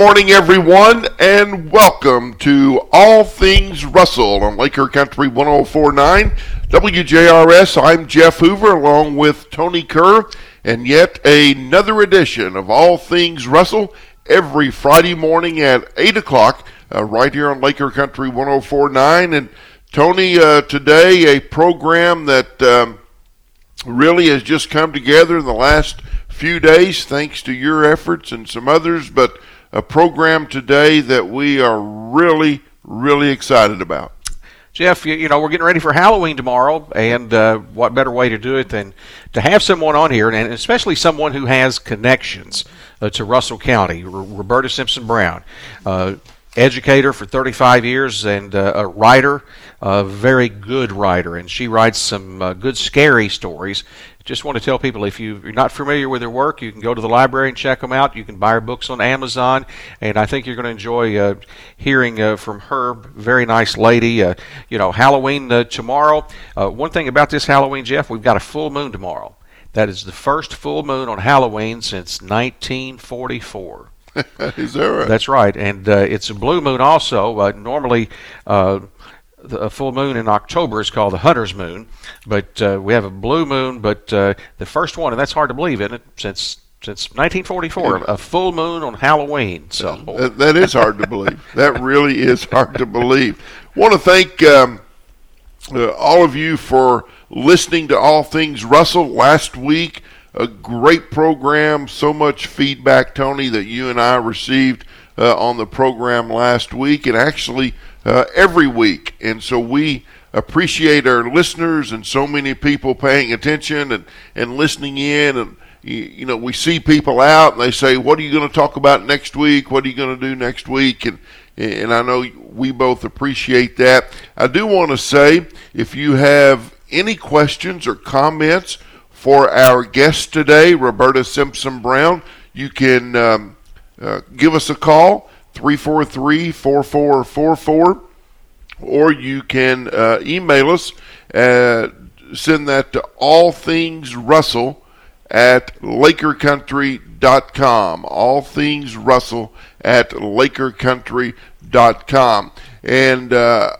Morning, everyone, and welcome to All Things Russell on Laker Country 1049 WJRS. I'm Jeff Hoover along with Tony Kerr, and yet another edition of All Things Russell every Friday morning at 8 o'clock uh, right here on Laker Country 1049. And Tony, uh, today a program that um, really has just come together in the last few days thanks to your efforts and some others, but a program today that we are really, really excited about. Jeff, you, you know, we're getting ready for Halloween tomorrow, and uh, what better way to do it than to have someone on here, and especially someone who has connections uh, to Russell County, R- Roberta Simpson Brown. Uh, educator for 35 years and uh, a writer, a very good writer, and she writes some uh, good scary stories just want to tell people if you, are not familiar with her work, you can go to the library and check them out. You can buy her books on Amazon, and I think you're going to enjoy uh, hearing uh, from her. Very nice lady. Uh, you know, Halloween uh, tomorrow. Uh, one thing about this Halloween, Jeff, we've got a full moon tomorrow. That is the first full moon on Halloween since 1944. is that right? That's right, and uh, it's a blue moon also. normally a full moon in October is called the Hunter's Moon, but uh, we have a blue moon. But uh, the first one, and that's hard to believe, isn't it? Since since 1944, a full moon on Halloween. So that, that is hard to believe. That really is hard to believe. Want to thank um, uh, all of you for listening to All Things Russell last week. A great program. So much feedback, Tony, that you and I received uh, on the program last week, and actually uh, every week. And so we appreciate our listeners and so many people paying attention and, and listening in. And, you, know, we see people out and they say, What are you going to talk about next week? What are you going to do next week? And, and I know we both appreciate that. I do want to say if you have any questions or comments for our guest today, Roberta Simpson Brown, you can um, uh, give us a call 343 4444, or you can uh, email us. Send that to all things Russell at LakerCountry.com. All things Russell at LakerCountry.com. And uh,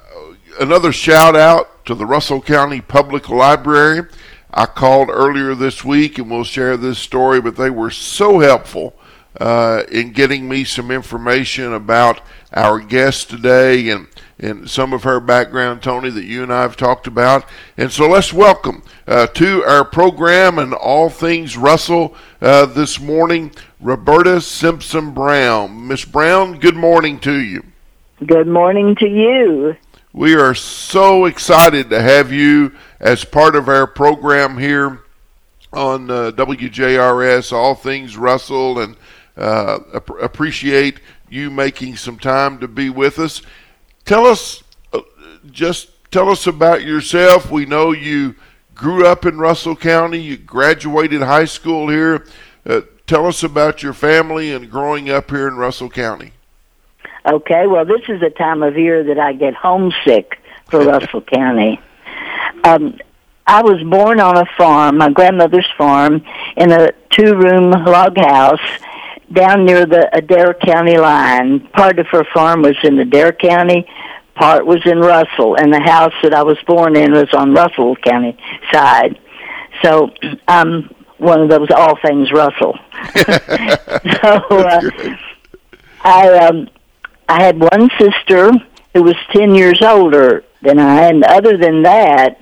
another shout out to the Russell County Public Library. I called earlier this week and we'll share this story, but they were so helpful uh, in getting me some information about our guest today and, and some of her background, Tony, that you and I have talked about. And so let's welcome uh, to our program and all things Russell uh, this morning, Roberta Simpson Brown. Miss Brown, good morning to you. Good morning to you. We are so excited to have you as part of our program here on uh, WJRS, All Things Russell, and uh, ap- appreciate you making some time to be with us. Tell us, uh, just tell us about yourself. We know you grew up in Russell County, you graduated high school here. Uh, tell us about your family and growing up here in Russell County. Okay, well, this is a time of year that I get homesick for Russell County. Um, I was born on a farm, my grandmother's farm, in a two-room log house down near the Adair County line. Part of her farm was in Adair County, part was in Russell, and the house that I was born in was on Russell County side. So I'm one of those all things Russell. so uh, I um, I had one sister who was ten years older than I, and other than that,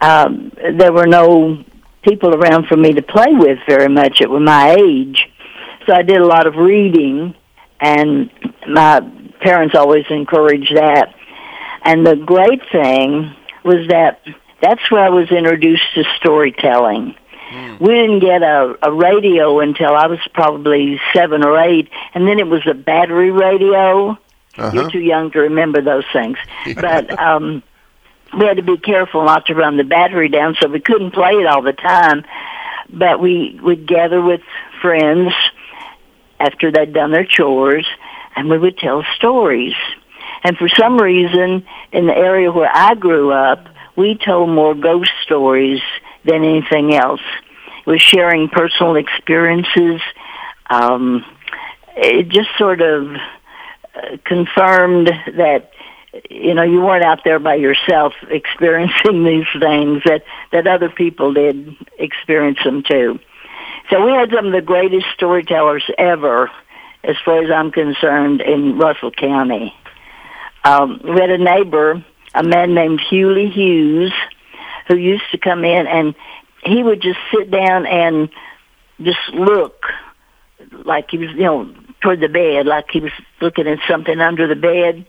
um, there were no people around for me to play with very much at my age so I did a lot of reading, and my parents always encouraged that. And the great thing was that that's where I was introduced to storytelling. Mm. We didn't get a, a radio until I was probably seven or eight, and then it was a battery radio. Uh-huh. You're too young to remember those things, but um, we had to be careful not to run the battery down, so we couldn't play it all the time. But we would gather with friends after they'd done their chores, and we would tell stories. And for some reason, in the area where I grew up, we told more ghost stories than anything else. It was sharing personal experiences. Um, it just sort of uh, confirmed that you know you weren't out there by yourself experiencing these things that that other people did experience them too so we had some of the greatest storytellers ever as far as i'm concerned in russell county um we had a neighbor a man named hewley hughes who used to come in and he would just sit down and just look like he was you know toward the bed like he was looking at something under the bed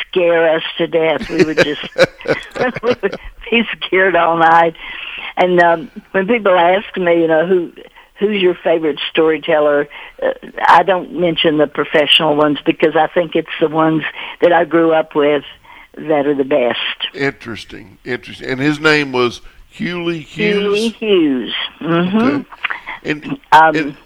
scare us to death. We would just be scared all night. And um, when people ask me, you know, who who's your favorite storyteller, uh, I don't mention the professional ones because I think it's the ones that I grew up with that are the best. Interesting, interesting. And his name was Hewley Hughes. Hewley Hughes. Mm-hmm. Okay. And, Um, and,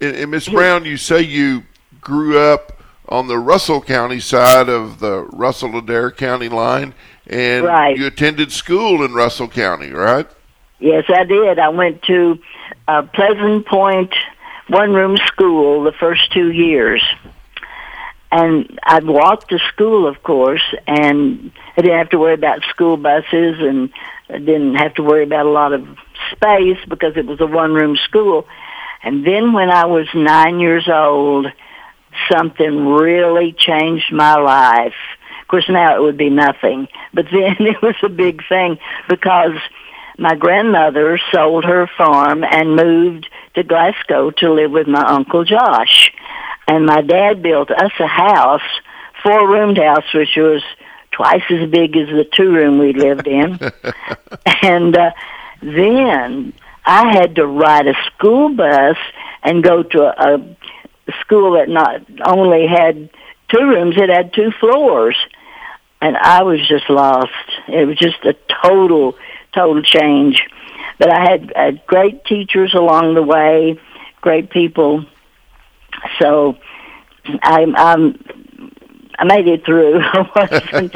and, and Miss Brown, you say you grew up on the Russell County side of the Russell Adair County line, and Right. you attended school in Russell County, right? Yes, I did. I went to uh, Pleasant Point one room school the first two years. And I'd walk to school, of course, and I didn't have to worry about school buses and I didn't have to worry about a lot of space because it was a one room school. And then when I was nine years old, something really changed my life. Of course, now it would be nothing, but then it was a big thing because my grandmother sold her farm and moved to Glasgow to live with my uncle Josh. And my dad built us a house, four roomed house, which was twice as big as the two room we lived in. and uh, then I had to ride a school bus and go to a, a school that not only had two rooms, it had two floors. And I was just lost. It was just a total, total change. But I had, had great teachers along the way, great people. So I, I'm, I made it through. I wasn't,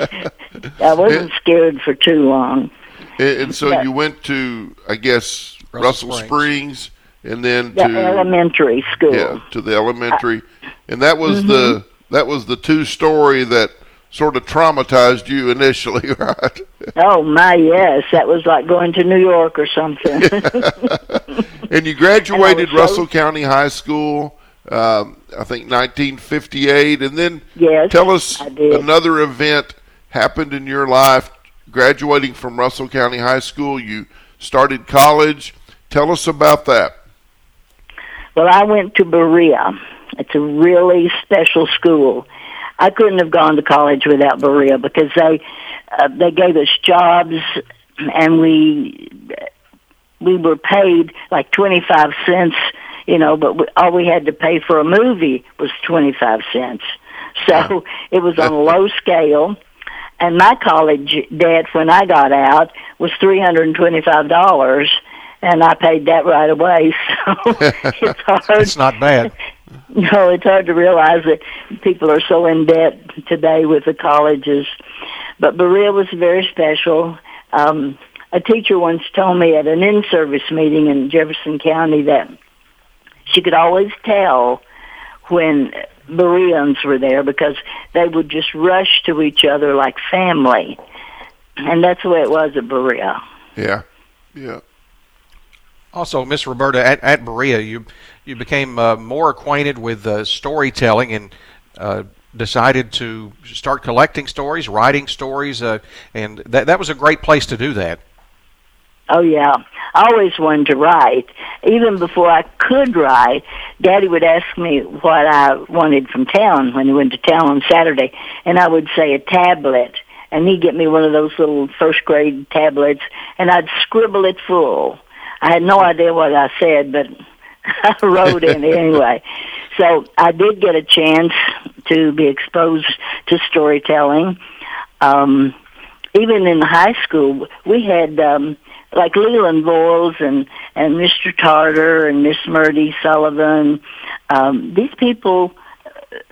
I wasn't scared for too long. And, and so Yeah. you went to, I guess, Russell Russell, Springs. Springs. and then The to elementary school. yeah to the elementary, and that was the mm-hmm. that was the two story that sort of traumatized you initially, right? Oh my, yes, that was like going to New York or something. And you graduated so- Russell County High School, um, I think 1958, and then Yes, tell us another event happened in your life. Graduating from Russell County High School, you started college. Tell us about that. well, I went to Berea. It's a really special school. I couldn't have gone to college without Berea because they uh, they gave us jobs and we we were paid like 25 cents, you know, but we, all we had to pay for a movie was 25 cents. So it was on a low scale. And my college debt when I got out was $325 and I paid that right away. So it's hard. It's not bad. No, it's hard to realize that people are so in debt today with the colleges. But Berea was very special. Um, a teacher once told me at an in-service meeting in Jefferson County that she could always tell when Bereans were there because they would just rush to each other like family. And that's the way it was at Berea. Yeah, yeah. Also, Miss Roberta, at, at Berea, you you became uh, more acquainted with uh, storytelling and uh, decided to start collecting stories, writing stories, uh, and that that was a great place to do that. Oh yeah, I always wanted to write. Even before I could write, Daddy would ask me what I wanted from town when he went to town on Saturday, and I would say a tablet, and he'd get me one of those little first grade tablets, and I'd scribble it full. I had no idea what I said, but Wrote in anyway. So I did get a chance to be exposed to storytelling. Um, even in high school, we had um, like Leland Boyles and and Mr. Tarter and Miss Murdy Sullivan. Um, these people,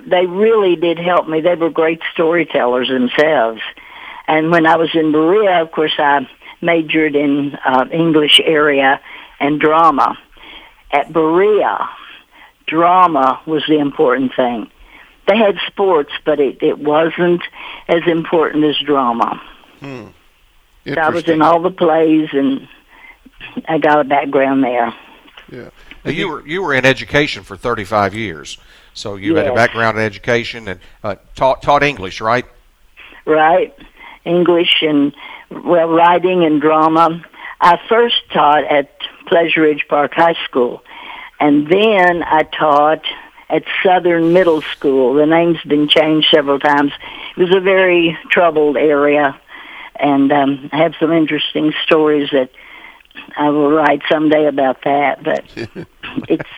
they really did help me. They were great storytellers themselves. And when I was in Berea, of course, I majored in uh, English area and drama. At Berea, drama was the important thing. They had sports, but it, it wasn't as important as drama. Hmm. So I was in all the plays, and I got a background there. Yeah. Now, you were you were in education for 35 years, so you had a background in education and uh, taught taught English, right? right? English and well, writing and drama. I first taught at Pleasure Ridge Park High School, and then I taught at Southern Middle School. The name's been changed several times. It was a very troubled area, and um, I have some interesting stories that I will write someday about that. But it's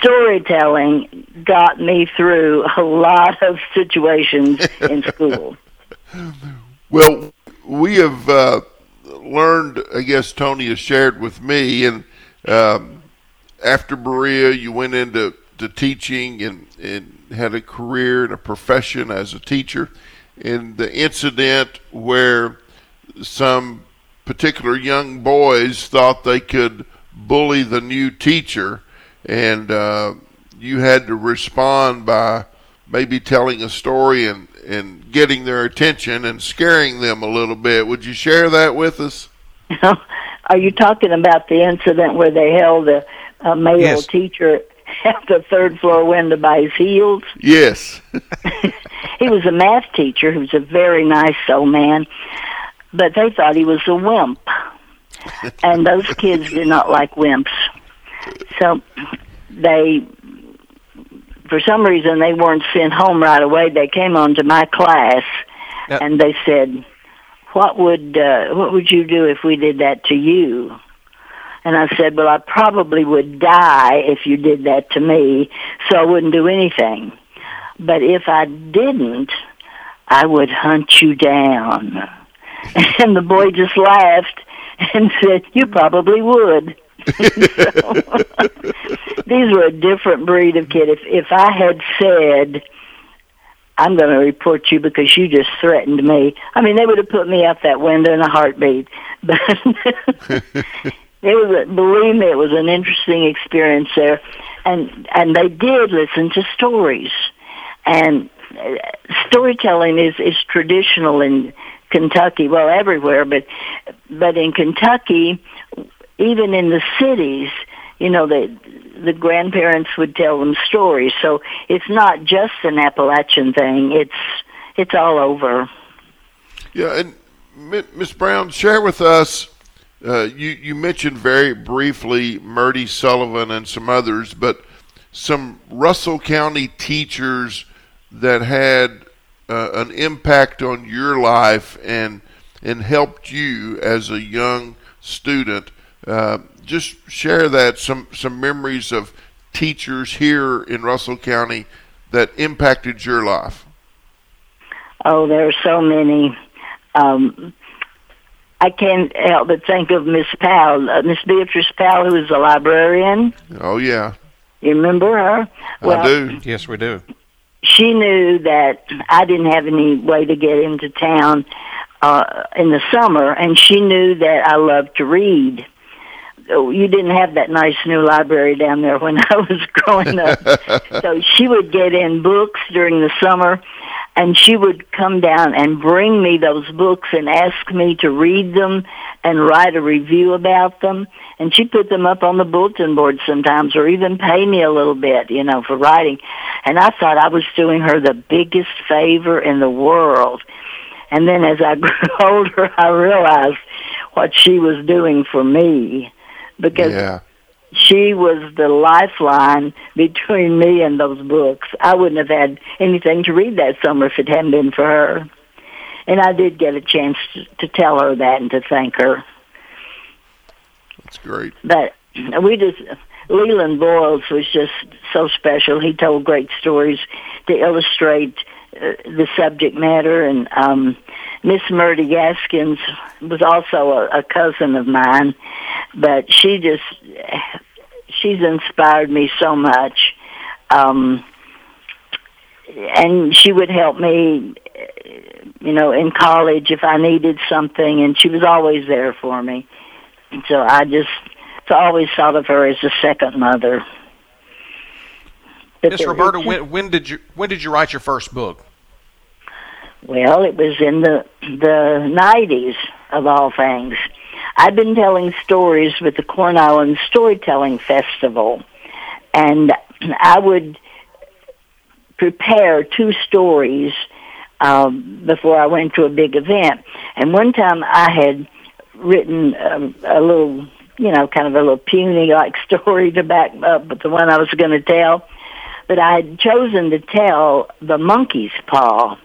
storytelling got me through a lot of situations in school. Well, we have uh, learned, I guess Tony has shared with me, and um, after Berea, you went into to teaching and, and had a career and a profession as a teacher. And the incident where some particular young boys thought they could bully the new teacher, and uh, you had to respond by maybe telling a story and, and getting their attention and scaring them a little bit. Would you share that with us? Are you talking about the incident where they held a, a male Yes. teacher at the third floor window by his heels? Yes. he was a math teacher who was a very nice old man, but they thought he was a wimp. and those kids did not like wimps. So they, for some reason, they weren't sent home right away. They came on to my class Now- and they said, "What would uh, what would you do if we did that to you?" And I said, "Well, I probably would die if you did that to me, so I wouldn't do anything. But if I didn't, I would hunt you down." And the boy just laughed and said, "You probably would." These were a different breed of kid. If if I had said, "I'm going to report you because you just threatened me," I mean, they would have put me out that window in a heartbeat. But it was, believe me, it was an interesting experience there, and and they did listen to stories, and uh, storytelling is is traditional in Kentucky, well everywhere, but but in Kentucky, even in the cities, you know, the the grandparents would tell them stories. So it's not just an Appalachian thing; it's it's all over. Yeah, and Miss Brown, share with us. Uh, you you mentioned very briefly Murdy Sullivan and some others, but some Russell County teachers that had uh, an impact on your life and and helped you as a young student. Uh, just share that some some memories of teachers here in Russell County that impacted your life. Oh, there are so many. Um, I can't help but think of Miss Powell, uh, Miss Beatrice Powell, who was a librarian. Oh yeah, You remember her? I do. Yes, we do. she knew that I didn't have any way to get into town uh, in the summer, and she knew that I loved to read. Oh, You didn't have that nice new library down there when I was growing up. so she would get in books during the summer, and she would come down and bring me those books and ask me to read them and write a review about them. And she put them up on the bulletin board sometimes, or even pay me a little bit, you know, for writing. And I thought I was doing her the biggest favor in the world. And then as I grew older, I realized what she was doing for me because Yeah. she was the lifeline between me and those books. I wouldn't have had anything to read that summer if it hadn't been for her. And I did get a chance to, to tell her that and to thank her. That's great. But we just, Leland Boyles was just so special. He told great stories to illustrate uh, the subject matter. And um, Miss Murdy Gaskins was also a, a cousin of mine, but she just, she's inspired me so much. Um, and she would help me, you know, in college if I needed something, and she was always there for me. So I just I always thought of her as a second mother. Miss Roberta, when, when did you when did you write your first book? Well, it was in the the nineties of all things. I've been telling stories with the Corn Island Storytelling Festival, and I would prepare two stories um, before I went to a big event. And one time I had written um, a little, you know, kind of a little puny like story to back up with the one I was going to tell. But I had chosen to tell the monkey's paw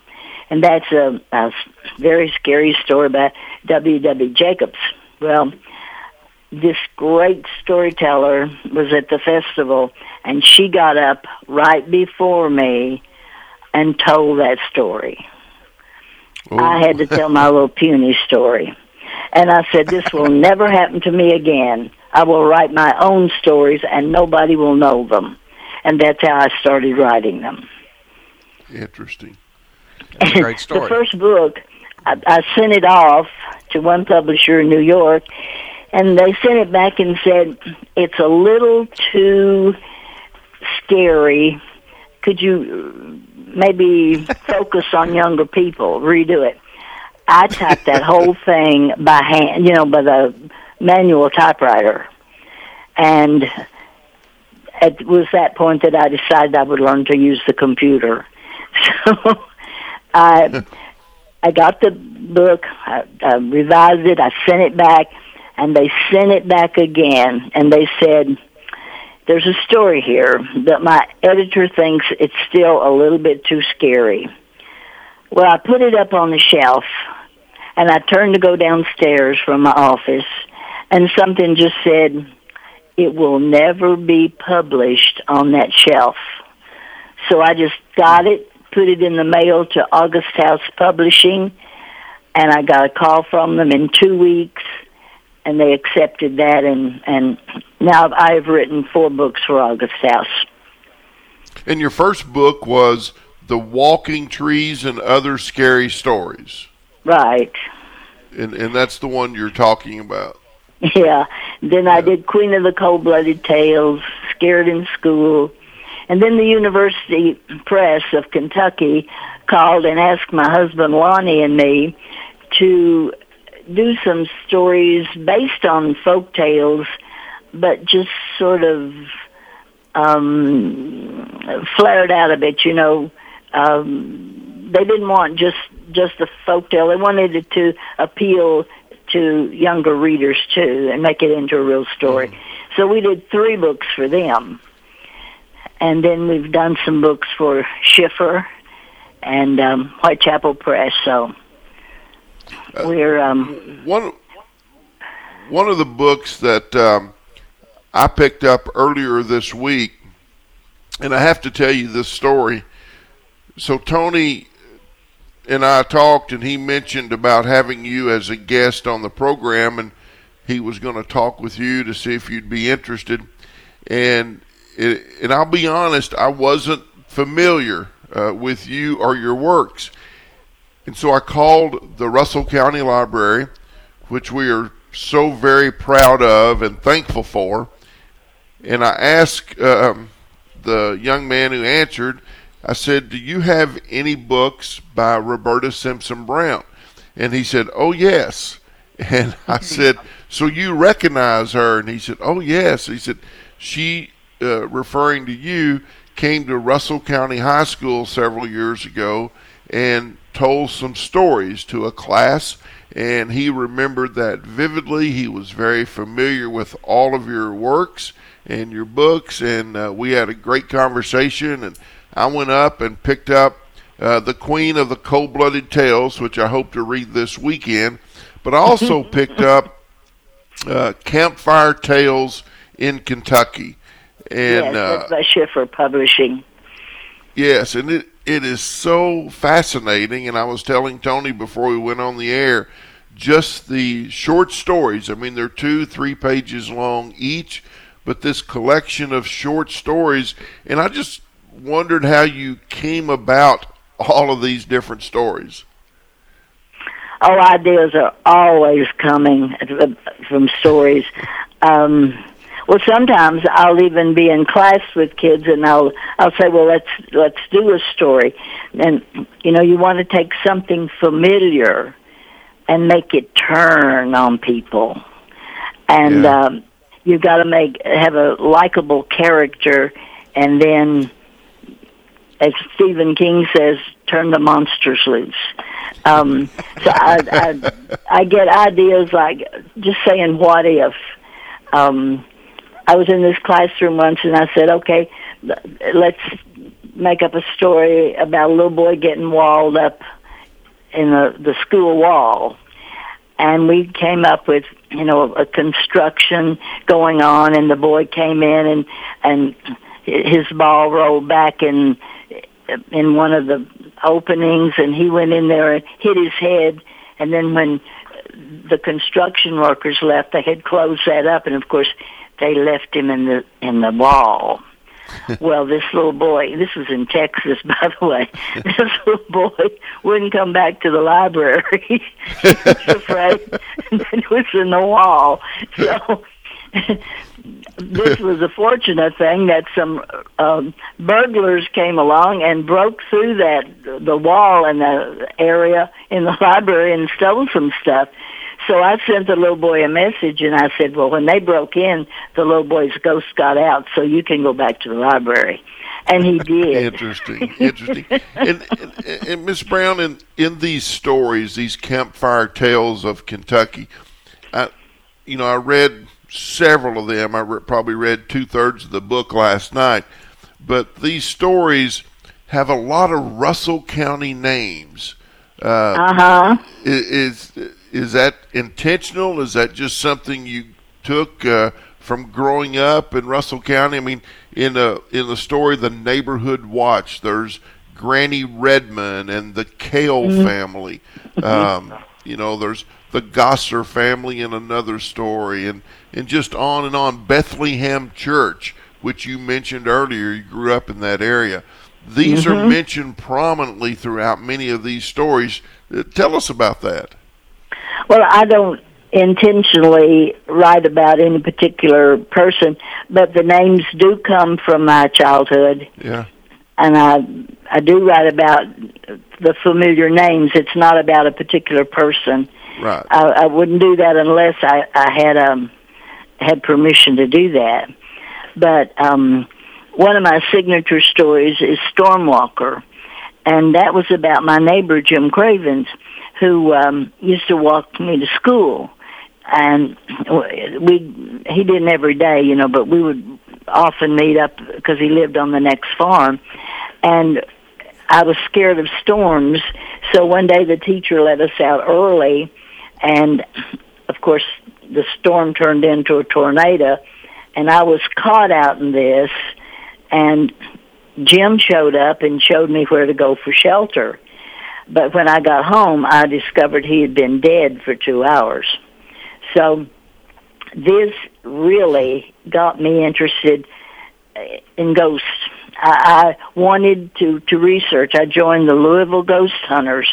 and that's a, a very scary story by W. W. Jacobs. Well, this great storyteller was at the festival, and she got up right before me and told that story. I oh. had to tell my little puny story. And I said, This will never happen to me again. I will write my own stories, and nobody will know them. And that's how I started writing them. Interesting. That's a great story. the first book, I, I sent it off to one publisher in New York, and they sent it back and said it's a little too scary. Could you maybe focus on younger people? Redo it. I typed that whole thing by hand, you know, by the manual typewriter, and it was that point that I decided I would learn to use the computer. So I I got the book, I, I revised it, I sent it back, and they sent it back again, and they said, "There's a story here, that my editor thinks it's still a little bit too scary." Well, I put it up on the shelf, and I turned to go downstairs from my office, and something just said, "It will never be published on that shelf." So I just got it, put it in the mail to August House Publishing, and I got a call from them in two weeks, and they accepted that, and and now I've written four books for August House. And your first book was The Walking Trees and Other Scary Stories. Right. And and that's the one you're talking about. Yeah. Then I did Queen of the Cold Blooded Tales, Scared in School. And then the University Press of Kentucky called and asked my husband Lonnie and me to do some stories based on folk tales, but just sort of um, flared out a bit, you know. Um, they didn't want just just a folk tale. They wanted it to appeal to younger readers too and make it into a real story. So we did three books for them. And then we've done some books for Schiffer and um, Whitechapel Press. So we're um, One one of the books that um, I picked up earlier this week, and I have to tell you this story. So Tony and I talked, and he mentioned about having you as a guest on the program, and he was going to talk with you to see if you'd be interested. And it, and I'll be honest, I wasn't familiar uh, with you or your works, and so I called the Russell County Library, which we are so very proud of and thankful for. And I asked um, the young man who answered, I said, Do you have any books by Roberta Simpson Brown? And he said, Oh, yes. And I said, So you recognize her? And he said, Oh, yes. He said, She, uh, referring to you, came to Russell County High School several years ago and told some stories to a class. And he remembered that vividly. He was very familiar with all of your works and your books. And uh, we had a great conversation. And I went up and picked up uh, The Queen of the Cold Blooded Tales, which I hope to read this weekend. But I also picked up uh, Campfire Tales in Kentucky. And yes, uh, that's by Schiffer Publishing. Yes, and it it is so fascinating. And I was telling Tony before we went on the air, just the short stories. I mean, they're two, three pages long each, but this collection of short stories. And I just wondered how you came about all of these different stories. Oh, ideas are always coming from stories. Um, Well, sometimes I'll even be in class with kids, and I'll I'll say, "Well, let's let's do a story," and you know, you want to take something familiar and make it turn on people, and Yeah. um, you've got to make have a likable character, and then, as Stephen King says, turn the monsters loose. Um, so I, I I get ideas like just saying, "What if." Um, I was in this classroom once, and I said, "Okay, let's make up a story about a little boy getting walled up in the the school wall." And we came up with, you know, a construction going on, and the boy came in, and and his ball rolled back in in one of the openings, and he went in there and hit his head, and then when the construction workers left, they had closed that up, and of course, they left him in the in the wall. well, this little boy, this was in Texas, by the way. This little boy wouldn't come back to the library. he was afraid it was in the wall. So this was a fortunate thing that some um, burglars came along and broke through that the wall in the area in the library and stole some stuff. So I sent the little boy a message and I said, "Well, when they broke in, the little boy's ghost got out, so you can go back to the library." And he did. Interesting, interesting. and, and, and Miss Brown, in in these stories, these campfire tales of Kentucky, I, you know, I read several of them. I re- probably read two thirds of the book last night, but these stories have a lot of Russell County names. Uh, Uh huh. i- is is that intentional? Is that just something you took uh, from growing up in Russell County? I mean, in a in the story, the neighborhood watch. There's Granny Redmond and the Kale family. Um, you know, there's the Gosser family in another story, and and just on and on. Bethlehem Church, which you mentioned earlier, you grew up in that area. These are mentioned prominently throughout many of these stories. Uh, Tell us about that. Well, I don't intentionally write about any particular person, but the names do come from my childhood, Yeah. and I I do write about the familiar names. It's not about a particular person. Right. I, I wouldn't do that unless I, I had um had permission to do that. But um, one of my signature stories is Stormwalker, and that was about my neighbor Jim Cravens, who um, used to walk me to school, and we he didn't every day, you know, but we would often meet up because he lived on the next farm, and I was scared of storms, so one day the teacher let us out early, and of course the storm turned into a tornado, and I was caught out in this, and Jim showed up and showed me where to go for shelter. But when I got home, I discovered he had been dead for two hours. So this really got me interested in ghosts. I, I wanted to, to research. I joined the Louisville Ghost Hunters,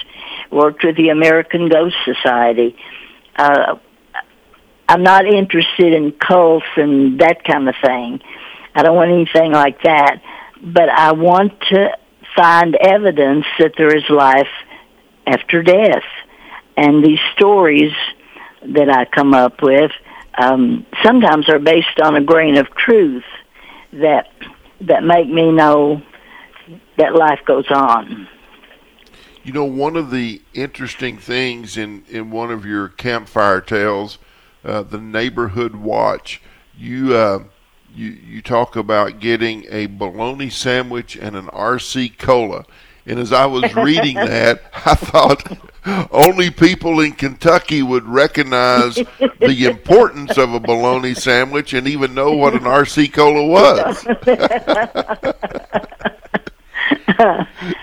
worked with the American Ghost Society. Uh, I'm not interested in cults and that kind of thing. I don't want anything like that. But I want to find evidence that there is life after death. And these stories that I come up with um, sometimes are based on a grain of truth that that make me know that life goes on. You know, one of the interesting things in, in one of your campfire tales, uh, the neighborhood watch, you uh, you you talk about getting a bologna sandwich and an RC cola. And as I was reading that, I thought only people in Kentucky would recognize the importance of a bologna sandwich and even know what an RC cola was.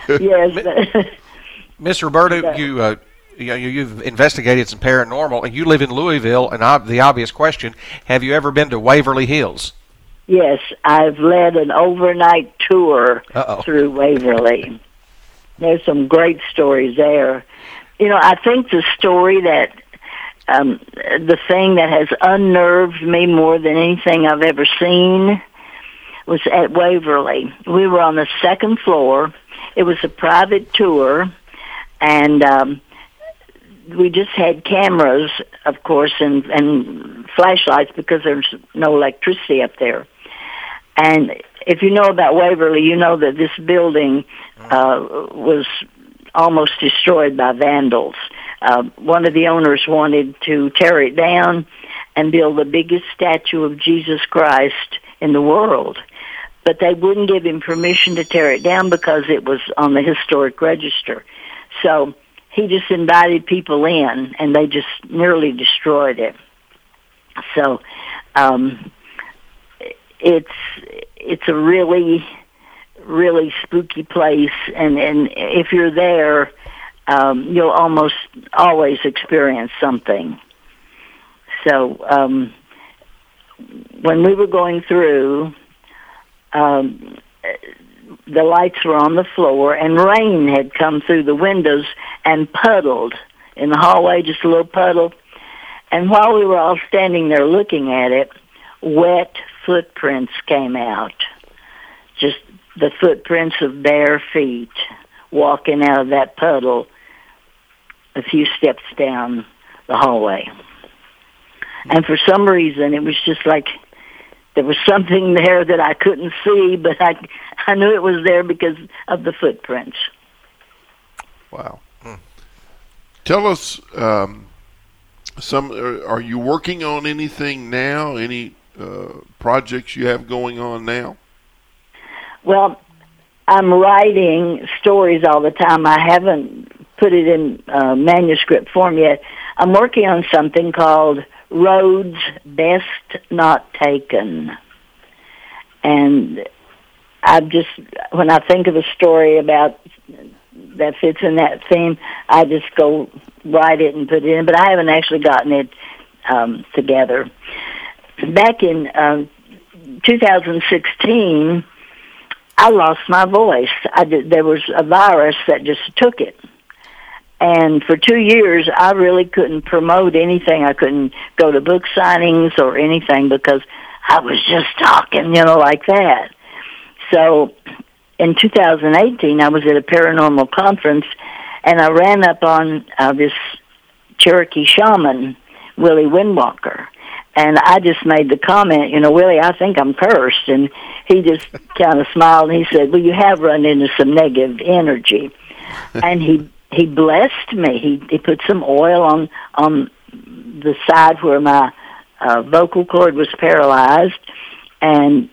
yes. Miss Roberta, you, uh, you know, you- you've investigated some paranormal, and you live in Louisville. And ob- the obvious question: Have you ever been to Waverly Hills? Yes, I've led an overnight tour Uh-oh. through Waverly. There's some great stories there. You know, I think the story that um, the thing that has unnerved me more than anything I've ever seen was at Waverly. We were on the second floor. It was a private tour, and um, we just had cameras, of course, and and flashlights because there's no electricity up there. And if you know about Waverly, you know that this building uh, was almost destroyed by vandals. Uh, one of the owners wanted to tear it down and build the biggest statue of Jesus Christ in the world. But they wouldn't give him permission to tear it down because it was on the historic register. So he just invited people in and they just nearly destroyed it. So um it's it's a really really spooky place. And and if you're there um you'll almost always experience something. So um when we were going through um the lights were on the floor and rain had come through the windows and puddled in the hallway just a little puddle. And while we were all standing there looking at it wet footprints came out. Just the footprints of bare feet walking out of that puddle a few steps down the hallway. And for some reason, it was just like there was something there that I couldn't see, but I I knew it was there because of the footprints. Wow. Tell us um, some. Are, are you working on anything now? Any uh, projects you have going on now? Well, I'm writing stories all the time. I haven't put it in uh, manuscript form yet. I'm working on something called Roads Best Not Taken. And I've just, when I think of a story about that fits in that theme, I just go write it and put it in. But I haven't actually gotten it um, together back in uh, 2016, I lost my voice. I did, there was a virus that just took it. And for two years, I really couldn't promote anything. I couldn't go to book signings or anything because I was just talking, you know, like that. So in 2018, I was at a paranormal conference and I ran up on uh, this Cherokee shaman, Willie Windwalker and I just made the comment, you know, Willie, I think I'm cursed. And he just kind of smiled and he said, well, you have run into some negative energy. and he, he blessed me. He, he put some oil on, on the side where my uh, vocal cord was paralyzed. And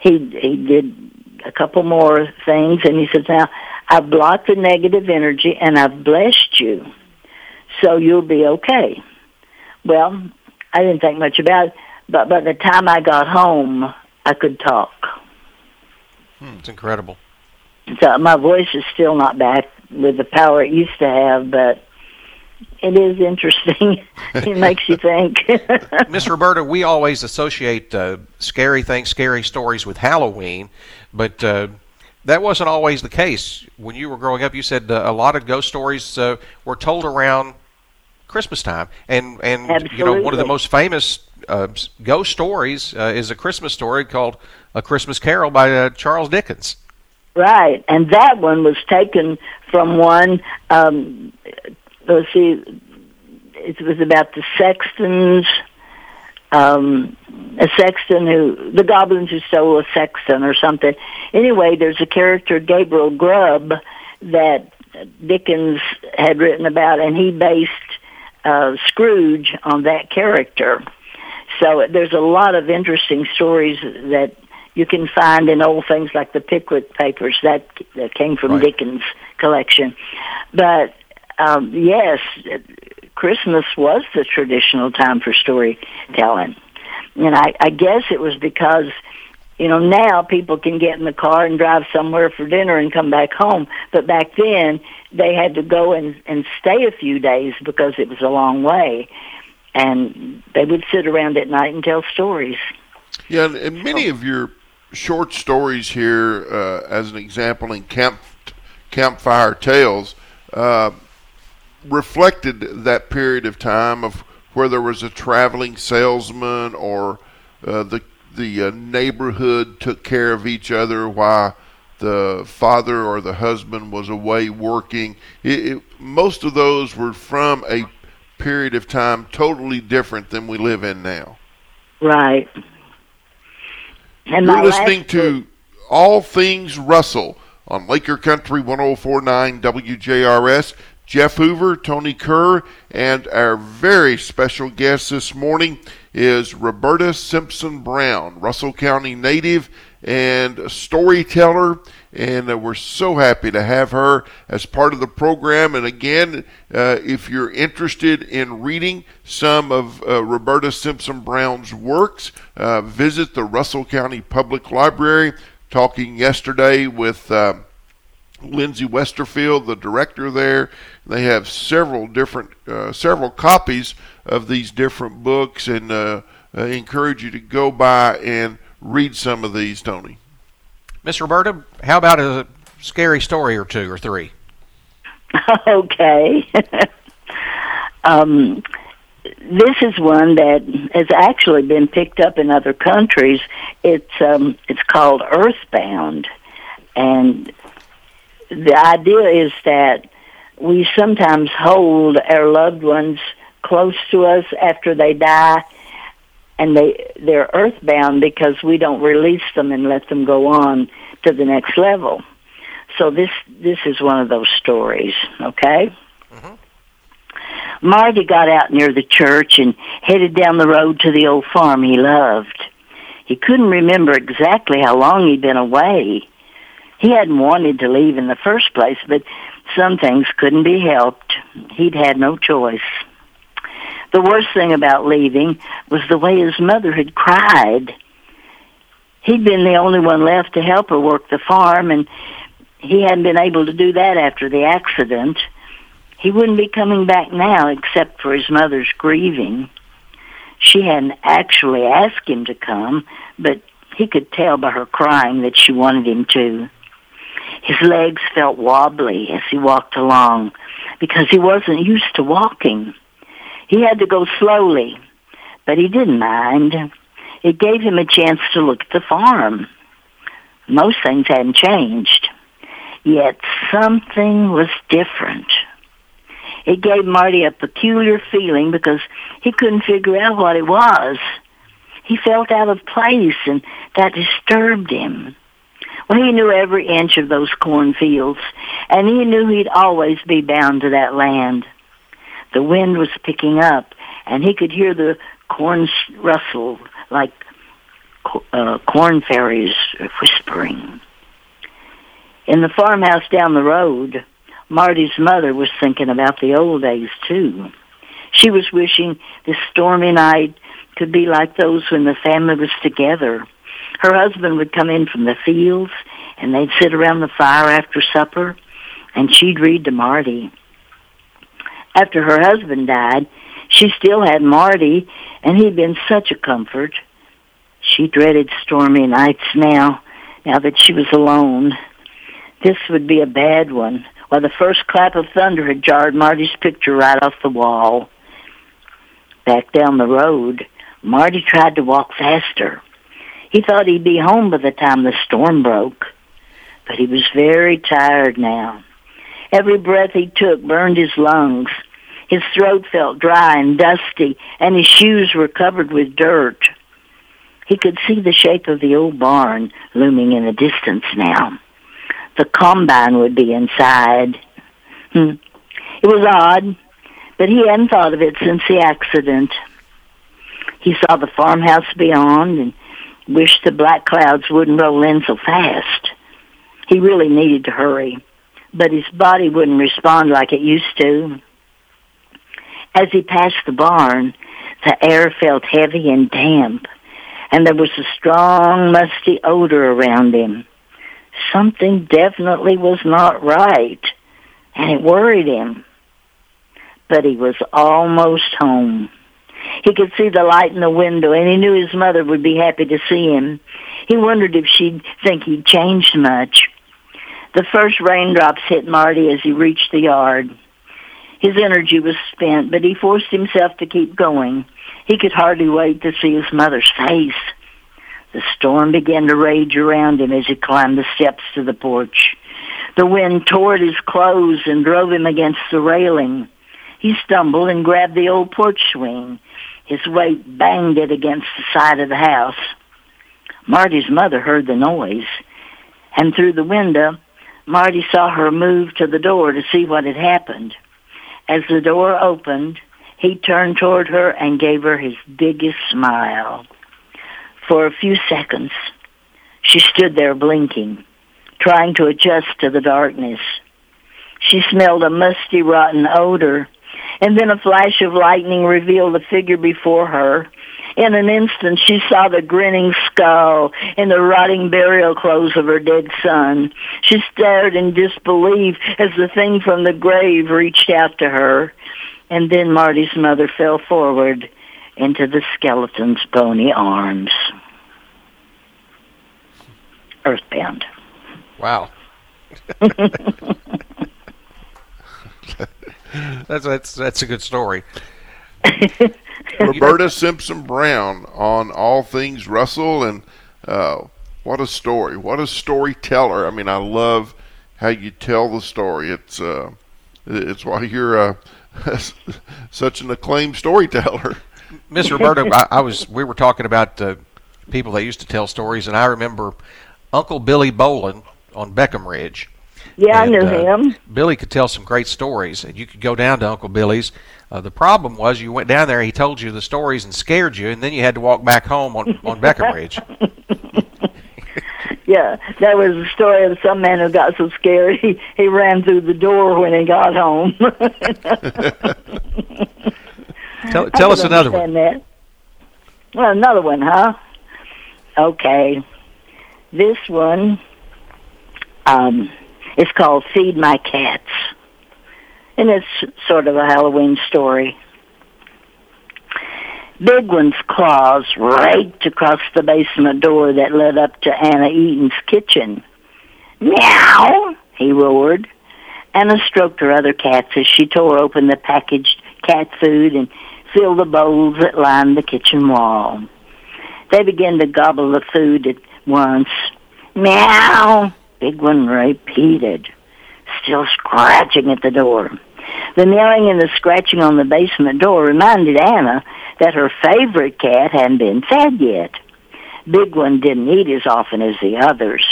he, he did a couple more things. And he said, now I've blocked the negative energy and I've blessed you. So you'll be okay. Well, I didn't think much about it. But by the time I got home, I could talk. Hmm, it's incredible. So my voice is still not back with the power it used to have, but it is interesting. it makes you think. Miss Roberta, we always associate uh, scary things, scary stories with Halloween, but uh, that wasn't always the case. When you were growing up, you said uh, a lot of ghost stories uh, were told around Christmas time. And and Absolutely. you know one of the most famous uh, ghost stories uh, is a Christmas story called A Christmas Carol by uh, Charles Dickens. Right, and that one was taken from one. Um, let's see, it was about the sextons. Um, a sexton who the goblins who stole a sexton or something. Anyway, there's a character Gabriel Grubb that Dickens had written about, and he based uh, Scrooge on that character. So there's a lot of interesting stories that you can find in old things like the Pickwick Papers that that came from right. Dickens' collection. But um, yes, Christmas was the traditional time for storytelling, and I, I guess it was because you know, now people can get in the car and drive somewhere for dinner and come back home. But back then, they had to go and, and stay a few days because it was a long way. And they would sit around at night and tell stories. Yeah, and, many of your short stories here, uh, as an example, in Camp Campfire Tales, uh, reflected that period of time of where there was a traveling salesman or uh, the the uh, neighborhood took care of each other while the father or the husband was away working. It, it, most of those were from a period of time totally different than we live in now. Right. And You're listening to All Things Russell on Laker Country 1049 WJRS. Jeff Hoover, Tony Kerr, and our very special guest this morning is Roberta Simpson Brown, Russell County native and storyteller. And uh, we're so happy to have her as part of the program. And again, uh, if you're interested in reading some of uh, Roberta Simpson Brown's works, uh, visit the Russell County Public Library. Talking yesterday with uh, Lindsay Westerfield, the director there. They have several different, uh, several copies of these different books, and uh, I encourage you to go by and read some of these, Tony. Miss Roberta, how about a scary story or two or three? Okay. um, this is one that has actually been picked up in other countries. It's um, it's called Earthbound, and the idea is that we sometimes hold our loved ones close to us after they die and they they're earthbound because we don't release them and let them go on to the next level. So this this is one of those stories, okay? Mm-hmm. Marty got out near the church and headed down the road to the old farm he loved. He couldn't remember exactly how long he'd been away. He hadn't wanted to leave in the first place, but some things couldn't be helped. He'd had no choice. The worst thing about leaving was the way his mother had cried. He'd been the only one left to help her work the farm, and he hadn't been able to do that after the accident. He wouldn't be coming back now except for his mother's grieving. She hadn't actually asked him to come, but he could tell by her crying that she wanted him to. His legs felt wobbly as he walked along because he wasn't used to walking. He had to go slowly, but he didn't mind. It gave him a chance to look at the farm. Most things hadn't changed, yet something was different. It gave Marty a peculiar feeling because he couldn't figure out what it was. He felt out of place and that disturbed him. Well, he knew every inch of those cornfields, and he knew he'd always be bound to that land. The wind was picking up, and he could hear the corn rustle like uh, corn fairies whispering. In the farmhouse down the road, Marty's mother was thinking about the old days, too. She was wishing this stormy night could be like those when the family was together her husband would come in from the fields, and they'd sit around the fire after supper, and she'd read to Marty. After her husband died, she still had Marty, and he'd been such a comfort. She dreaded stormy nights now, now that she was alone. This would be a bad one, while the first clap of thunder had jarred Marty's picture right off the wall. Back down the road, Marty tried to walk faster. He thought he'd be home by the time the storm broke, but he was very tired now. Every breath he took burned his lungs. His throat felt dry and dusty, and his shoes were covered with dirt. He could see the shape of the old barn looming in the distance now. The combine would be inside. Hmm. It was odd, but he hadn't thought of it since the accident. He saw the farmhouse beyond and wished the black clouds wouldn't roll in so fast. He really needed to hurry, but his body wouldn't respond like it used to. As he passed the barn, the air felt heavy and damp, and there was a strong, musty odor around him. Something definitely was not right, and it worried him. But he was almost home. He could see the light in the window, and he knew his mother would be happy to see him. He wondered if she'd think he'd changed much. The first raindrops hit Marty as he reached the yard. His energy was spent, but he forced himself to keep going. He could hardly wait to see his mother's face. The storm began to rage around him as he climbed the steps to the porch. The wind tore at his clothes and drove him against the railing. He stumbled and grabbed the old porch swing. His weight banged it against the side of the house. Marty's mother heard the noise, and through the window, Marty saw her move to the door to see what had happened. As the door opened, he turned toward her and gave her his biggest smile. For a few seconds, she stood there blinking, trying to adjust to the darkness. She smelled a musty, rotten odor, and then a flash of lightning revealed the figure before her. In an instant, she saw the grinning skull and the rotting burial clothes of her dead son. She stared in disbelief as the thing from the grave reached out to her. And then Marty's mother fell forward into the skeleton's bony arms. Earthbound. Wow. that's that's that's a good story. Roberta Simpson Brown on all things Russell, and uh, what a story! What a storyteller! I mean, I love how you tell the story. It's uh, it's why you're uh, such an acclaimed storyteller. Miss Roberta, I, I, was we were talking about uh, people that used to tell stories, and I remember Uncle Billy Bolin on Beckham Ridge. Yeah, and, I knew uh, him. Billy could tell some great stories, and you could go down to Uncle Billy's. Uh, the problem was you went down there, he told you the stories and scared you, and then you had to walk back home on on Beckham Ridge. yeah, that was the story of some man who got so scared he he ran through the door when he got home. tell tell us another one. That. Well, another one, huh? Okay. This one um, is called Feed My Cats. And it's sort of a Halloween story. Big One's claws raked across the basement door that led up to Anna Eaton's kitchen. Meow, he roared. Anna stroked her other cats as she tore open the packaged cat food and filled the bowls that lined the kitchen wall. They began to gobble the food at once. Meow, Big One repeated, still scratching at the door. The meowing and the scratching on the basement door reminded Anna that her favorite cat hadn't been fed yet. Big One didn't eat as often as the others.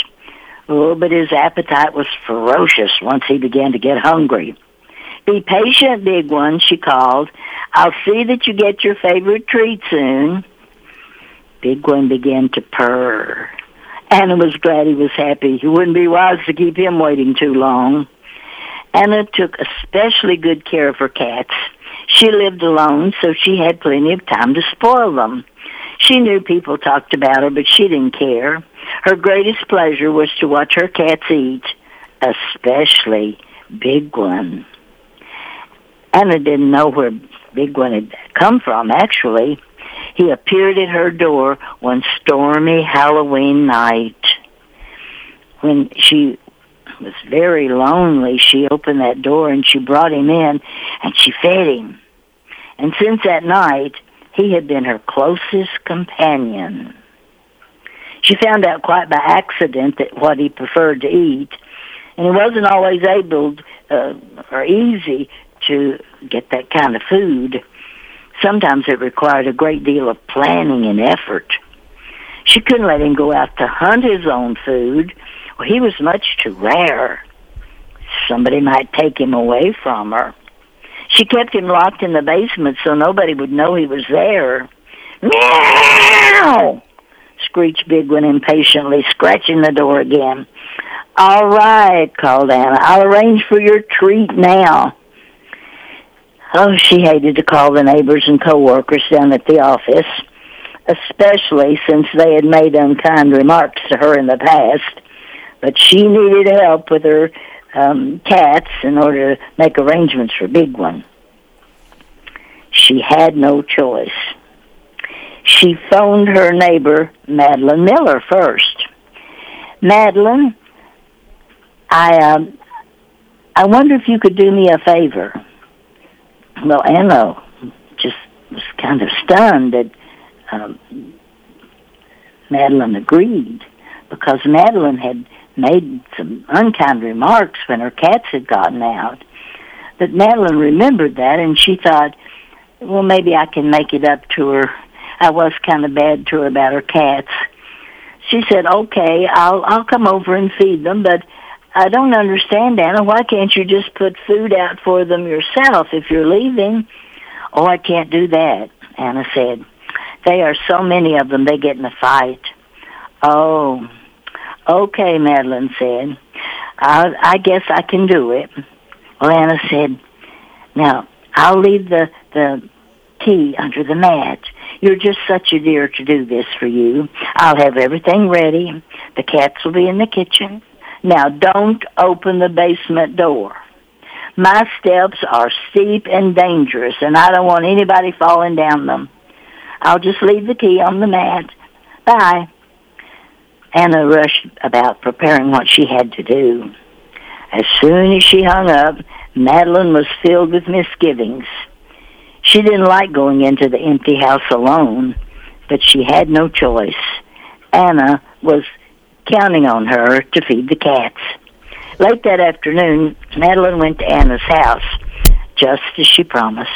Oh, but his appetite was ferocious once he began to get hungry. Be patient, Big One, she called. I'll see that you get your favorite treat soon. Big One began to purr. Anna was glad he was happy. It wouldn't be wise to keep him waiting too long. Anna took especially good care of her cats. She lived alone, so she had plenty of time to spoil them. She knew people talked about her, but she didn't care. Her greatest pleasure was to watch her cats eat, especially Big One. Anna didn't know where Big One had come from, actually. He appeared at her door one stormy Halloween night. When she was very lonely, she opened that door and she brought him in and she fed him. And since that night, he had been her closest companion. She found out quite by accident that what he preferred to eat, and he wasn't always able uh, or easy to get that kind of food. Sometimes it required a great deal of planning and effort. She couldn't let him go out to hunt his own food. Well, he was much too rare. Somebody might take him away from her. She kept him locked in the basement so nobody would know he was there. Meow! screeched Big One impatiently, scratching the door again. All right, called Anna. I'll arrange for your treat now. Oh, she hated to call the neighbors and coworkers down at the office, especially since they had made unkind remarks to her in the past. But she needed help with her um, cats in order to make arrangements for Big One. She had no choice. She phoned her neighbor, Madeline Miller, first. Madeline, I um, I wonder if you could do me a favor. Well, Anna just was kind of stunned that um, Madeline agreed because Madeline had made some unkind remarks when her cats had gotten out. But Madeline remembered that and she thought, well, maybe I can make it up to her. I was kind of bad to her about her cats. She said, okay, I'll, I'll come over and feed them, but I don't understand, Anna. Why can't you just put food out for them yourself if you're leaving? Oh, I can't do that, Anna said. They are so many of them, they get in a fight. Oh, okay, Madeline said. I, I guess I can do it. Well, Anna said, now, I'll leave the, the key under the mat. You're just such a dear to do this for you. I'll have everything ready. The cats will be in the kitchen. Now, don't open the basement door. My steps are steep and dangerous, and I don't want anybody falling down them. I'll just leave the key on the mat. Bye. Anna rushed about preparing what she had to do. As soon as she hung up, Madeline was filled with misgivings. She didn't like going into the empty house alone, but she had no choice. Anna was counting on her to feed the cats. Late that afternoon, Madeline went to Anna's house, just as she promised.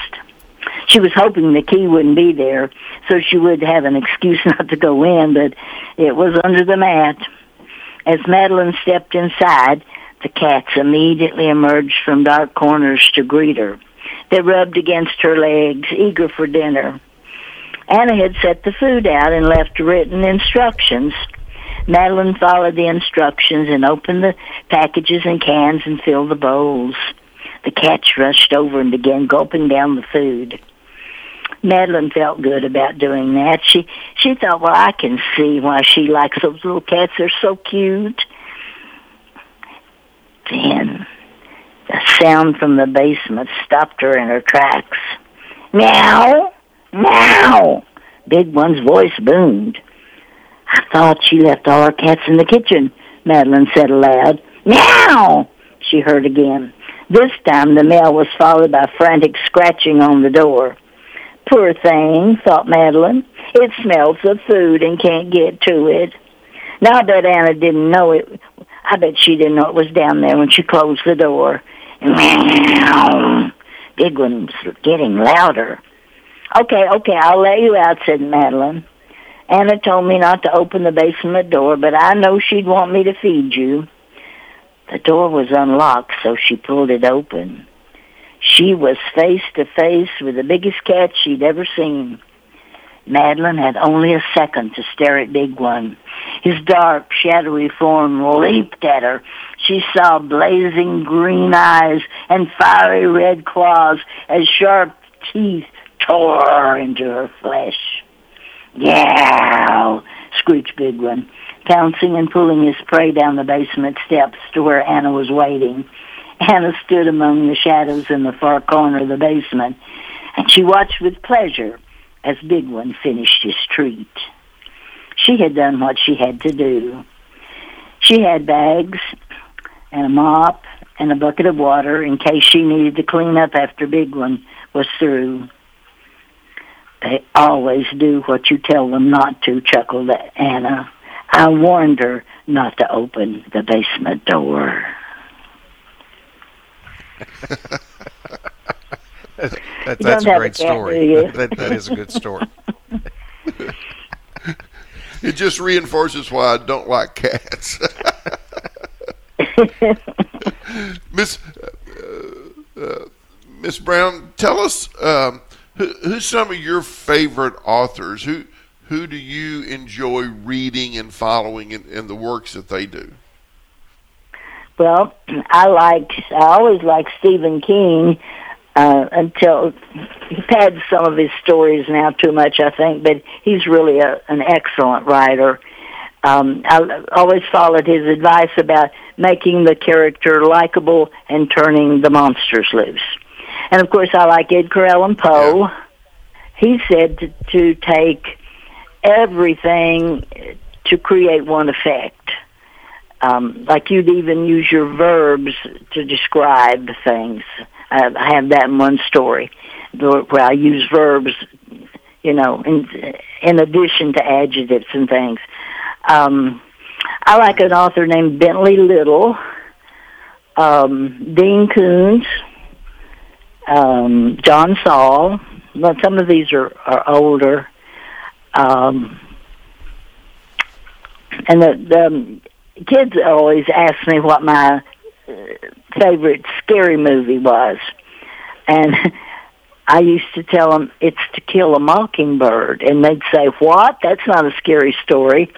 She was hoping the key wouldn't be there, so she would have an excuse not to go in, but it was under the mat. As Madeline stepped inside, the cats immediately emerged from dark corners to greet her. They rubbed against her legs, eager for dinner. Anna had set the food out and left written instructions. Madeline followed the instructions and opened the packages and cans and filled the bowls. The cats rushed over and began gulping down the food. Madeline felt good about doing that. She she thought, well, I can see why she likes those little cats. They're so cute. Then the sound from the basement stopped her in her tracks. Meow, meow. Big One's voice boomed. I thought she left all her cats in the kitchen, Madeline said aloud. Meow, she heard again. This time the meow was followed by frantic scratching on the door. Poor thing, thought Madeline. It smells of food and can't get to it. Now I bet Anna didn't know it. I bet she didn't know it was down there when she closed the door. Meow. Big one's getting louder. Okay, okay, I'll let you out, said Madeline. Anna told me not to open the basement door, but I know she'd want me to feed you. The door was unlocked, so she pulled it open. She was face to face with the biggest cat she'd ever seen. Madeline had only a second to stare at Big One. His dark, shadowy form leaped at her. She saw blazing green eyes and fiery red claws as sharp teeth tore into her flesh. Screeched Big One, pouncing and pulling his prey down the basement steps to where Anna was waiting. Anna stood among the shadows in the far corner of the basement, and she watched with pleasure as Big One finished his treat. She had done what she had to do. She had bags and a mop and a bucket of water in case she needed to clean up after Big One was through. They always do what you tell them not to, chuckled Anna. I warned her not to open the basement door. that, that's a great a story. that, that is a good story. it just reinforces why I don't like cats. Miss uh, uh, Miss Brown, tell us um, who, who's some of your favorite authors? Who who do you enjoy reading and following in, in the works that they do? Well, I like I always like Stephen King uh, until he's had some of his stories now too much, I think, but he's really a, an excellent writer. Um, I always followed his advice about making the character likable and turning the monsters loose. And of course, I like Edgar Allan Poe. Yeah. He said to, to take everything to create one effect. Um, like you'd even use your verbs to describe things. I, I have that in one story where I use verbs, you know, in in addition to adjectives and things. Um, I like an author named Bentley Little, um, Dean Koontz, um, John Saul. Well, some of these are, are older. Um, and the, the kids always ask me what my uh, favorite scary movie was. And I used to tell them it's To Kill a Mockingbird. And they'd say, what? That's not a scary story.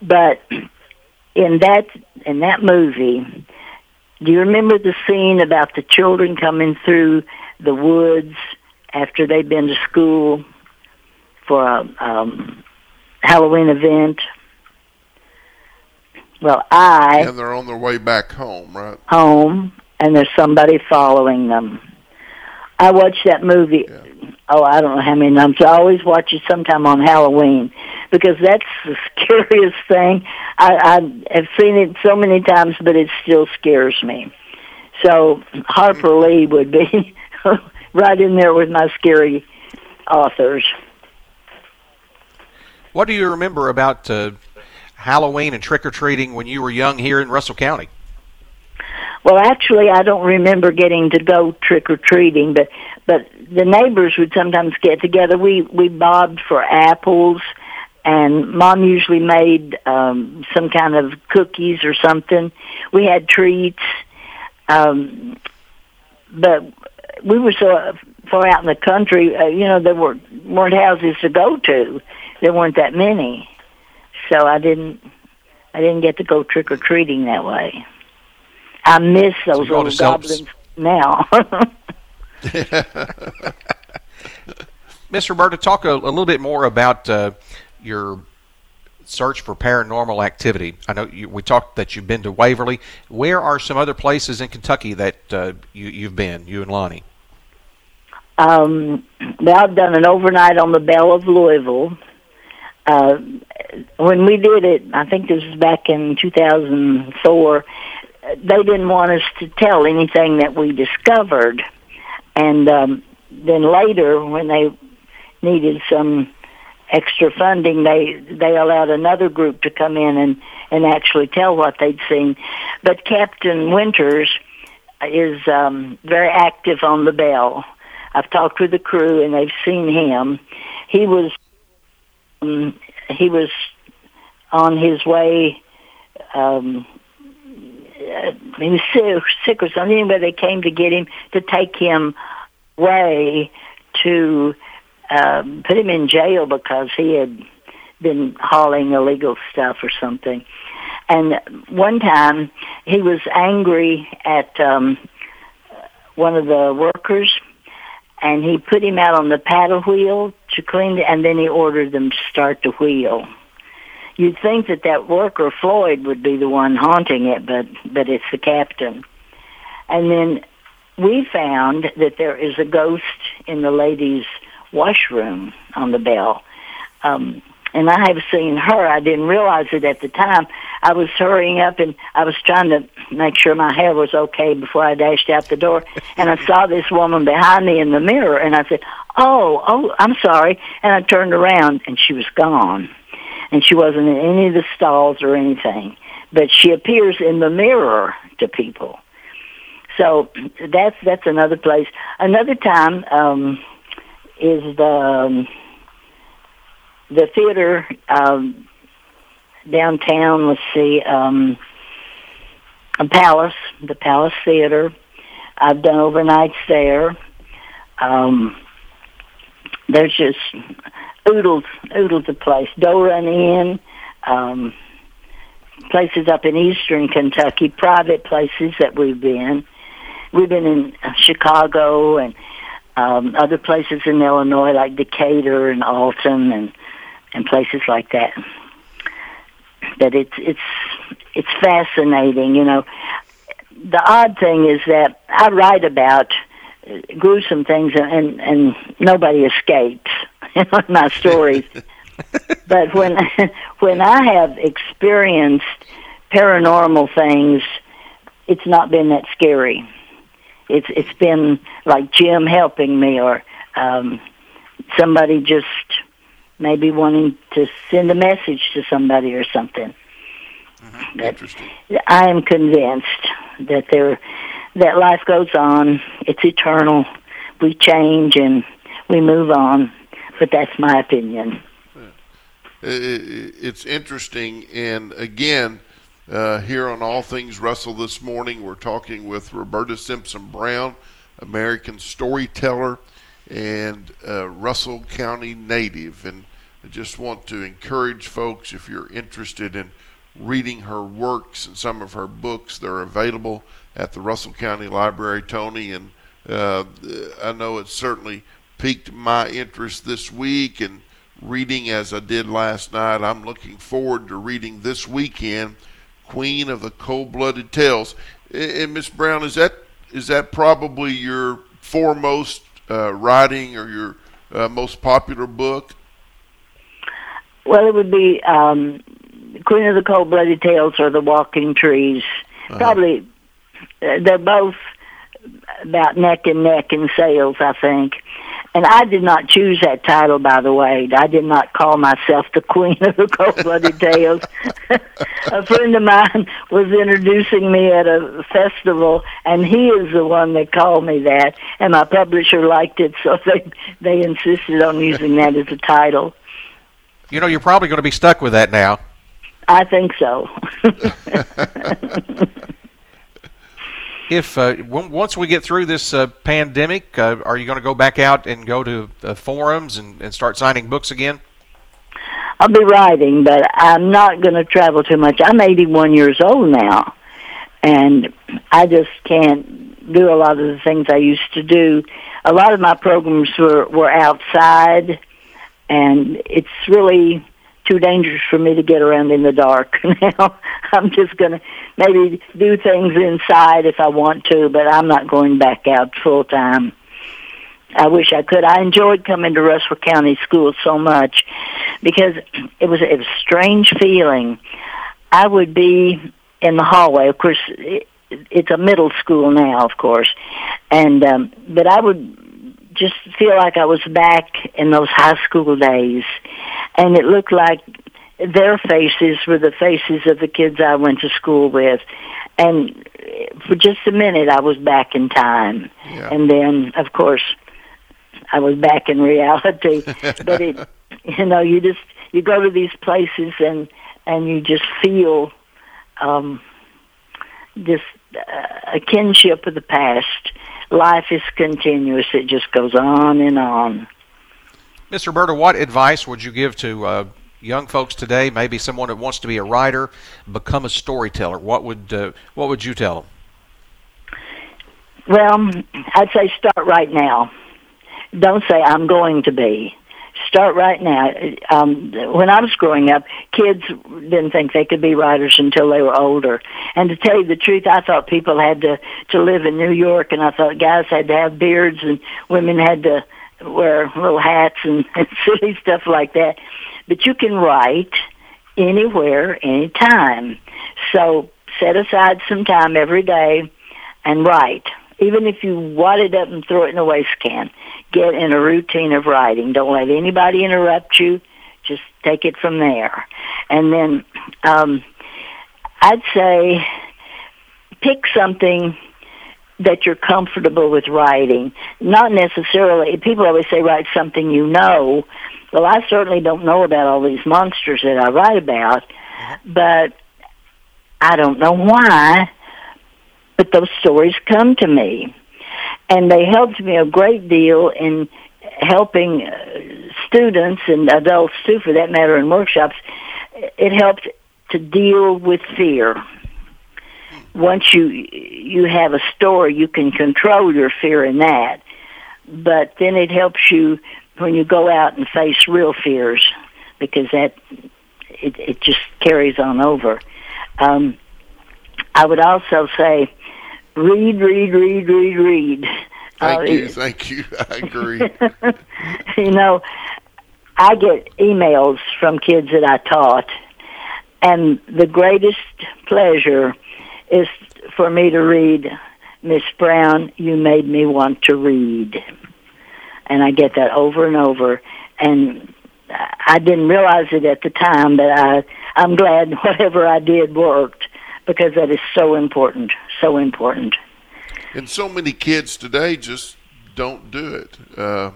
But in that in that movie, do you remember the scene about the children coming through the woods after they've been to school for a um, Halloween event? Well, I and they're on their way back home, right? Home, and there's somebody following them. I watched that movie. Yeah. Oh, I don't know how many times. I always watch it sometime on Halloween because that's the scariest thing. I, I have seen it so many times, but it still scares me. So Harper Lee would be right in there with my scary authors. What do you remember about uh, Halloween and trick or treating when you were young here in Russell County? Well, actually, I don't remember getting to go trick or treating, but but the neighbors would sometimes get together. We we bobbed for apples, and Mom usually made um, some kind of cookies or something. We had treats, um, but we were so far out in the country. Uh, you know, there were weren't houses to go to. There weren't that many, so I didn't I didn't get to go trick or treating that way. I miss those so little goblins now. Mr. Roberta, talk a, a, little bit more about uh, your search for paranormal activity. I know you, we talked that you've been to Waverly. Where are some other places in Kentucky that uh, you, you've been, you and Lonnie? Um, well, I've done an overnight on the Belle of Louisville. Uh, when we did it, I think this was back in 2004 they didn't want us to tell anything that we discovered. And um, then later, when they needed some extra funding, they they allowed another group to come in and and actually tell what they'd seen. But Captain Winters is um, very active on the Belle. I've talked with the crew and they've seen him. He was um, he was on his way um, uh, he was sick, sick or something, but they came to get him to take him away to um, put him in jail because he had been hauling illegal stuff or something. And one time he was angry at um, one of the workers, and he put him out on the paddle wheel to clean, it, and then he ordered them to start the wheel you'd think that that worker Floyd would be the one haunting it, but but it's the captain. And then we found that there is a ghost in the ladies' washroom on the Belle. Um, and I have seen her. I didn't realize it at the time. I was hurrying up and I was trying to make sure my hair was okay before I dashed out the door. And I saw this woman behind me in the mirror and I said, Oh, oh, I'm sorry. And I turned around and she was gone and she wasn't in any of the stalls or anything. But she appears in the mirror to people. So that's that's another place. Another time um, is the um, the theater um, downtown. Let's see, um, a Palace, the Palace Theater. I've done overnights there. Um, there's just oodles, oodles of place. Doe Run Inn, um, places up in eastern Kentucky, private places that we've been. We've been in Chicago and um, other places in Illinois like Decatur and Alton and and places like that. But it's it's it's fascinating, you know. The odd thing is that I write about gruesome things and and, and nobody escapes in my stories. but when when I have experienced paranormal things, it's not been that scary. it's it's been like Jim helping me or um, somebody just maybe wanting to send a message to somebody or something. Mm-hmm. Interesting. I am convinced that there that life goes on. It's eternal. We change and we move on. But that's my opinion. It's interesting, and again, uh, here on All Things Russell this morning, we're talking with Roberta Simpson Brown, American storyteller and uh, Russell County native. And I just want to encourage folks if you're interested in reading her works and some of her books, they're available at the Russell County Library, Tony. And uh, I know it's certainly piqued my interest this week and reading as I did last night. I'm looking forward to reading this weekend Queen of the Cold Blooded Tales. And Miss Brown, is that is that probably your foremost uh, writing or your uh, most popular book? Well, it would be um, Queen of the Cold Blooded Tales or The Walking Trees. Uh-huh. Probably, uh, they're both about neck and neck in sales, I think. And I did not choose that title, by the way. I did not call myself the Queen of the Cold-Blooded Tales. a friend of mine was introducing me at a festival, and he is the one that called me that. And my publisher liked it, so they they insisted on using that as a title. You know, you're probably going to be stuck with that now. I think so. If uh, w- once we get through this uh, pandemic, uh, are you going to go back out and go to forums and, and start signing books again? I'll be writing, but I'm not going to travel too much. I'm 81 years old now, and I just can't do a lot of the things I used to do. A lot of my programs were were outside, and it's really too dangerous for me to get around in the dark now. I'm just going to maybe do things inside if I want to, but I'm not going back out full time. I wish I could. I enjoyed coming to Russell County School so much because it was a strange feeling. I would be in the hallway. Of course, it, it's a middle school now, of course, and um, but I would just feel like I was back in those high school days, and it looked like their faces were the faces of the kids I went to school with. And for just a minute, I was back in time. Yeah. And then, of course, I was back in reality. but it, you know, you just you go to these places and and you just feel um, this uh, a kinship of the past. Life is continuous; it just goes on and on. Mr. Berta, what advice would you give to uh, young folks today, maybe someone that wants to be a writer, become a storyteller? What would uh, what would you tell them? Well, I'd say start right now. Don't say I'm going to be. Start right now. Um, when I was growing up, kids didn't think they could be writers until they were older. And to tell you the truth, I thought people had to to live in New York, and I thought guys had to have beards and women had to wear little hats and, and silly stuff like that but you can write anywhere, anytime. So set aside some time every day and write. Even if you wad it up and throw it in the waste can, get in a routine of writing. Don't let anybody interrupt you. Just take it from there. And then um, I'd say pick something that you're comfortable with writing. Not necessarily, people always say write something you know, well, I certainly don't know about all these monsters that I write about, but I don't know why, but those stories come to me. And they helped me a great deal in helping uh, students and adults too, for that matter, in workshops. It helped to deal with fear. Once you you have a story, you can control your fear in that. But then it helps you when you go out and face real fears because that it, it just carries on over. Um, I would also say, read, read, read, read, read. Thank uh, you, thank you. I agree. you know, I get emails from kids that I taught, and the greatest pleasure is for me to read Miss Brown, you made me want to read. And I get that over and over. And I didn't realize it at the time, but I, I'm glad whatever I did worked because that is so important, so important. And so many kids today just don't do it. Uh,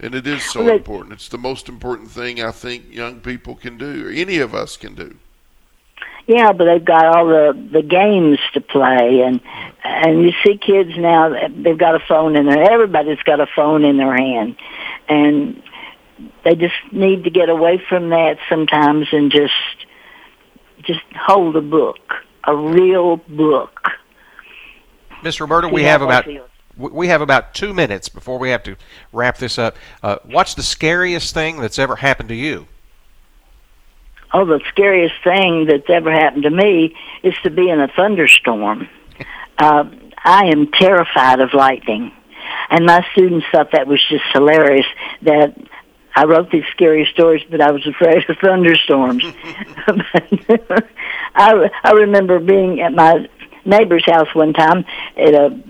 and it is so Well, important. It's the most important thing I think young people can do, or any of us can do. Yeah, but they've got all the the games to play, and and you see kids now they've got a phone in their. Everybody's got a phone in their hand, and they just need to get away from that sometimes and just just hold a book, a real book. Miss Roberta, we have about we have about two minutes before we have to wrap this up. Uh, what's the scariest thing that's ever happened to you? Oh, the scariest thing that's ever happened to me is to be in a thunderstorm. Uh, I am terrified of lightning. And my students thought that was just hilarious that I wrote these scary stories, but I was afraid of thunderstorms. I, I remember being at my neighbor's house one time at a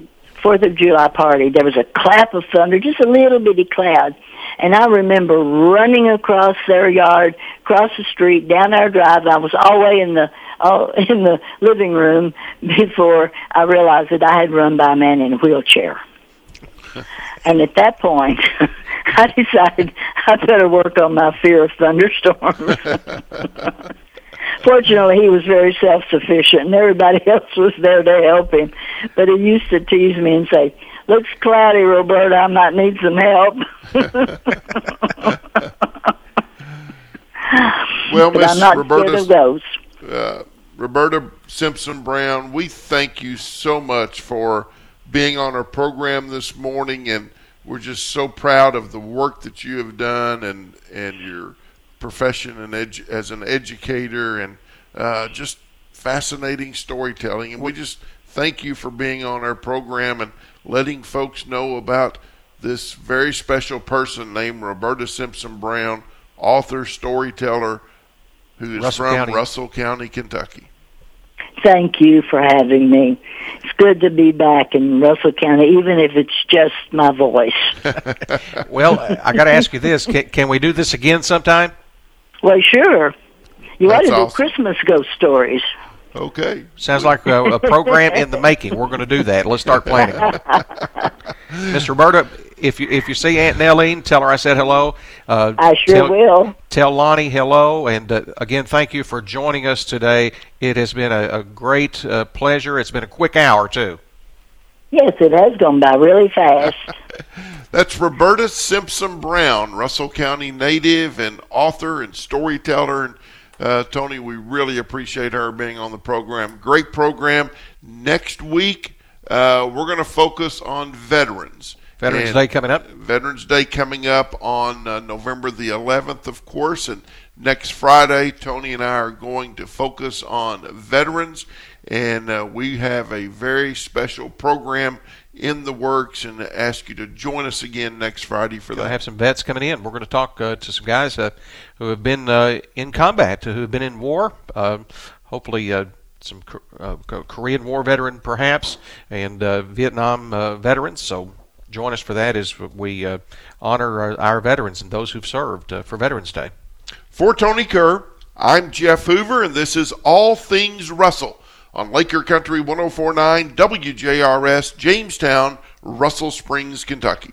Fourth of July party. There was a clap of thunder, just a little bitty cloud. And I remember running across their yard, across the street, down our drive. I was all the way in the all in the living room before I realized that I had run by a man in a wheelchair. and at that point, I decided I better work on my fear of thunderstorms. Fortunately, he was very self-sufficient, and everybody else was there to help him. But he used to tease me and say, "Looks cloudy, Roberta. I might need some help." Well, Miss I'm not scared Roberta, uh, Roberta Simpson Brown, we thank you so much for being on our program this morning, and we're just so proud of the work that you have done and and your profession and edu- as an educator and uh, just fascinating storytelling. And we just thank you for being on our program and letting folks know about this very special person named Roberta Simpson Brown, author, storyteller, who is Russell from County. Russell County, Kentucky. Thank you for having me. It's good to be back in Russell County, even if it's just my voice. Well, I got to ask you this: can, can we do this again sometime? Well, sure. You ought That's to do. Christmas ghost stories. Okay. Sounds like a, a program in the making. We're going to do that. Let's start planning on it. Miss Roberta, if you if you see Aunt Nellene, tell her I said hello. Uh, I sure tell, will. Tell Lonnie hello, and uh, again, thank you for joining us today. It has been a, a great uh, pleasure. It's been a quick hour too. Yes, it has gone by really fast. That's Roberta Simpson Brown, Russell County native and author and storyteller. And uh, Tony, we really appreciate her being on the program. Great program. Next week, uh, we're going to focus on veterans. Veterans And Day coming up. Veterans Day coming up on uh, November the 11th, of course. And next Friday, Tony and I are going to focus on veterans. And uh, we have a very special program in the works and ask you to join us again next Friday for that. have some vets coming in. We're going to talk uh, to some guys uh, who have been uh, in combat, who have been in war. Uh, hopefully, uh, some uh, Korean War veteran, perhaps, and uh, Vietnam uh, veterans. So join us for that as we uh, honor our, our veterans and those who've served uh, for Veterans Day. For Tony Kerr, I'm Jeff Hoover, and this is All Things Russell on Laker Country 1049 WJRS, Jamestown, Russell Springs, Kentucky.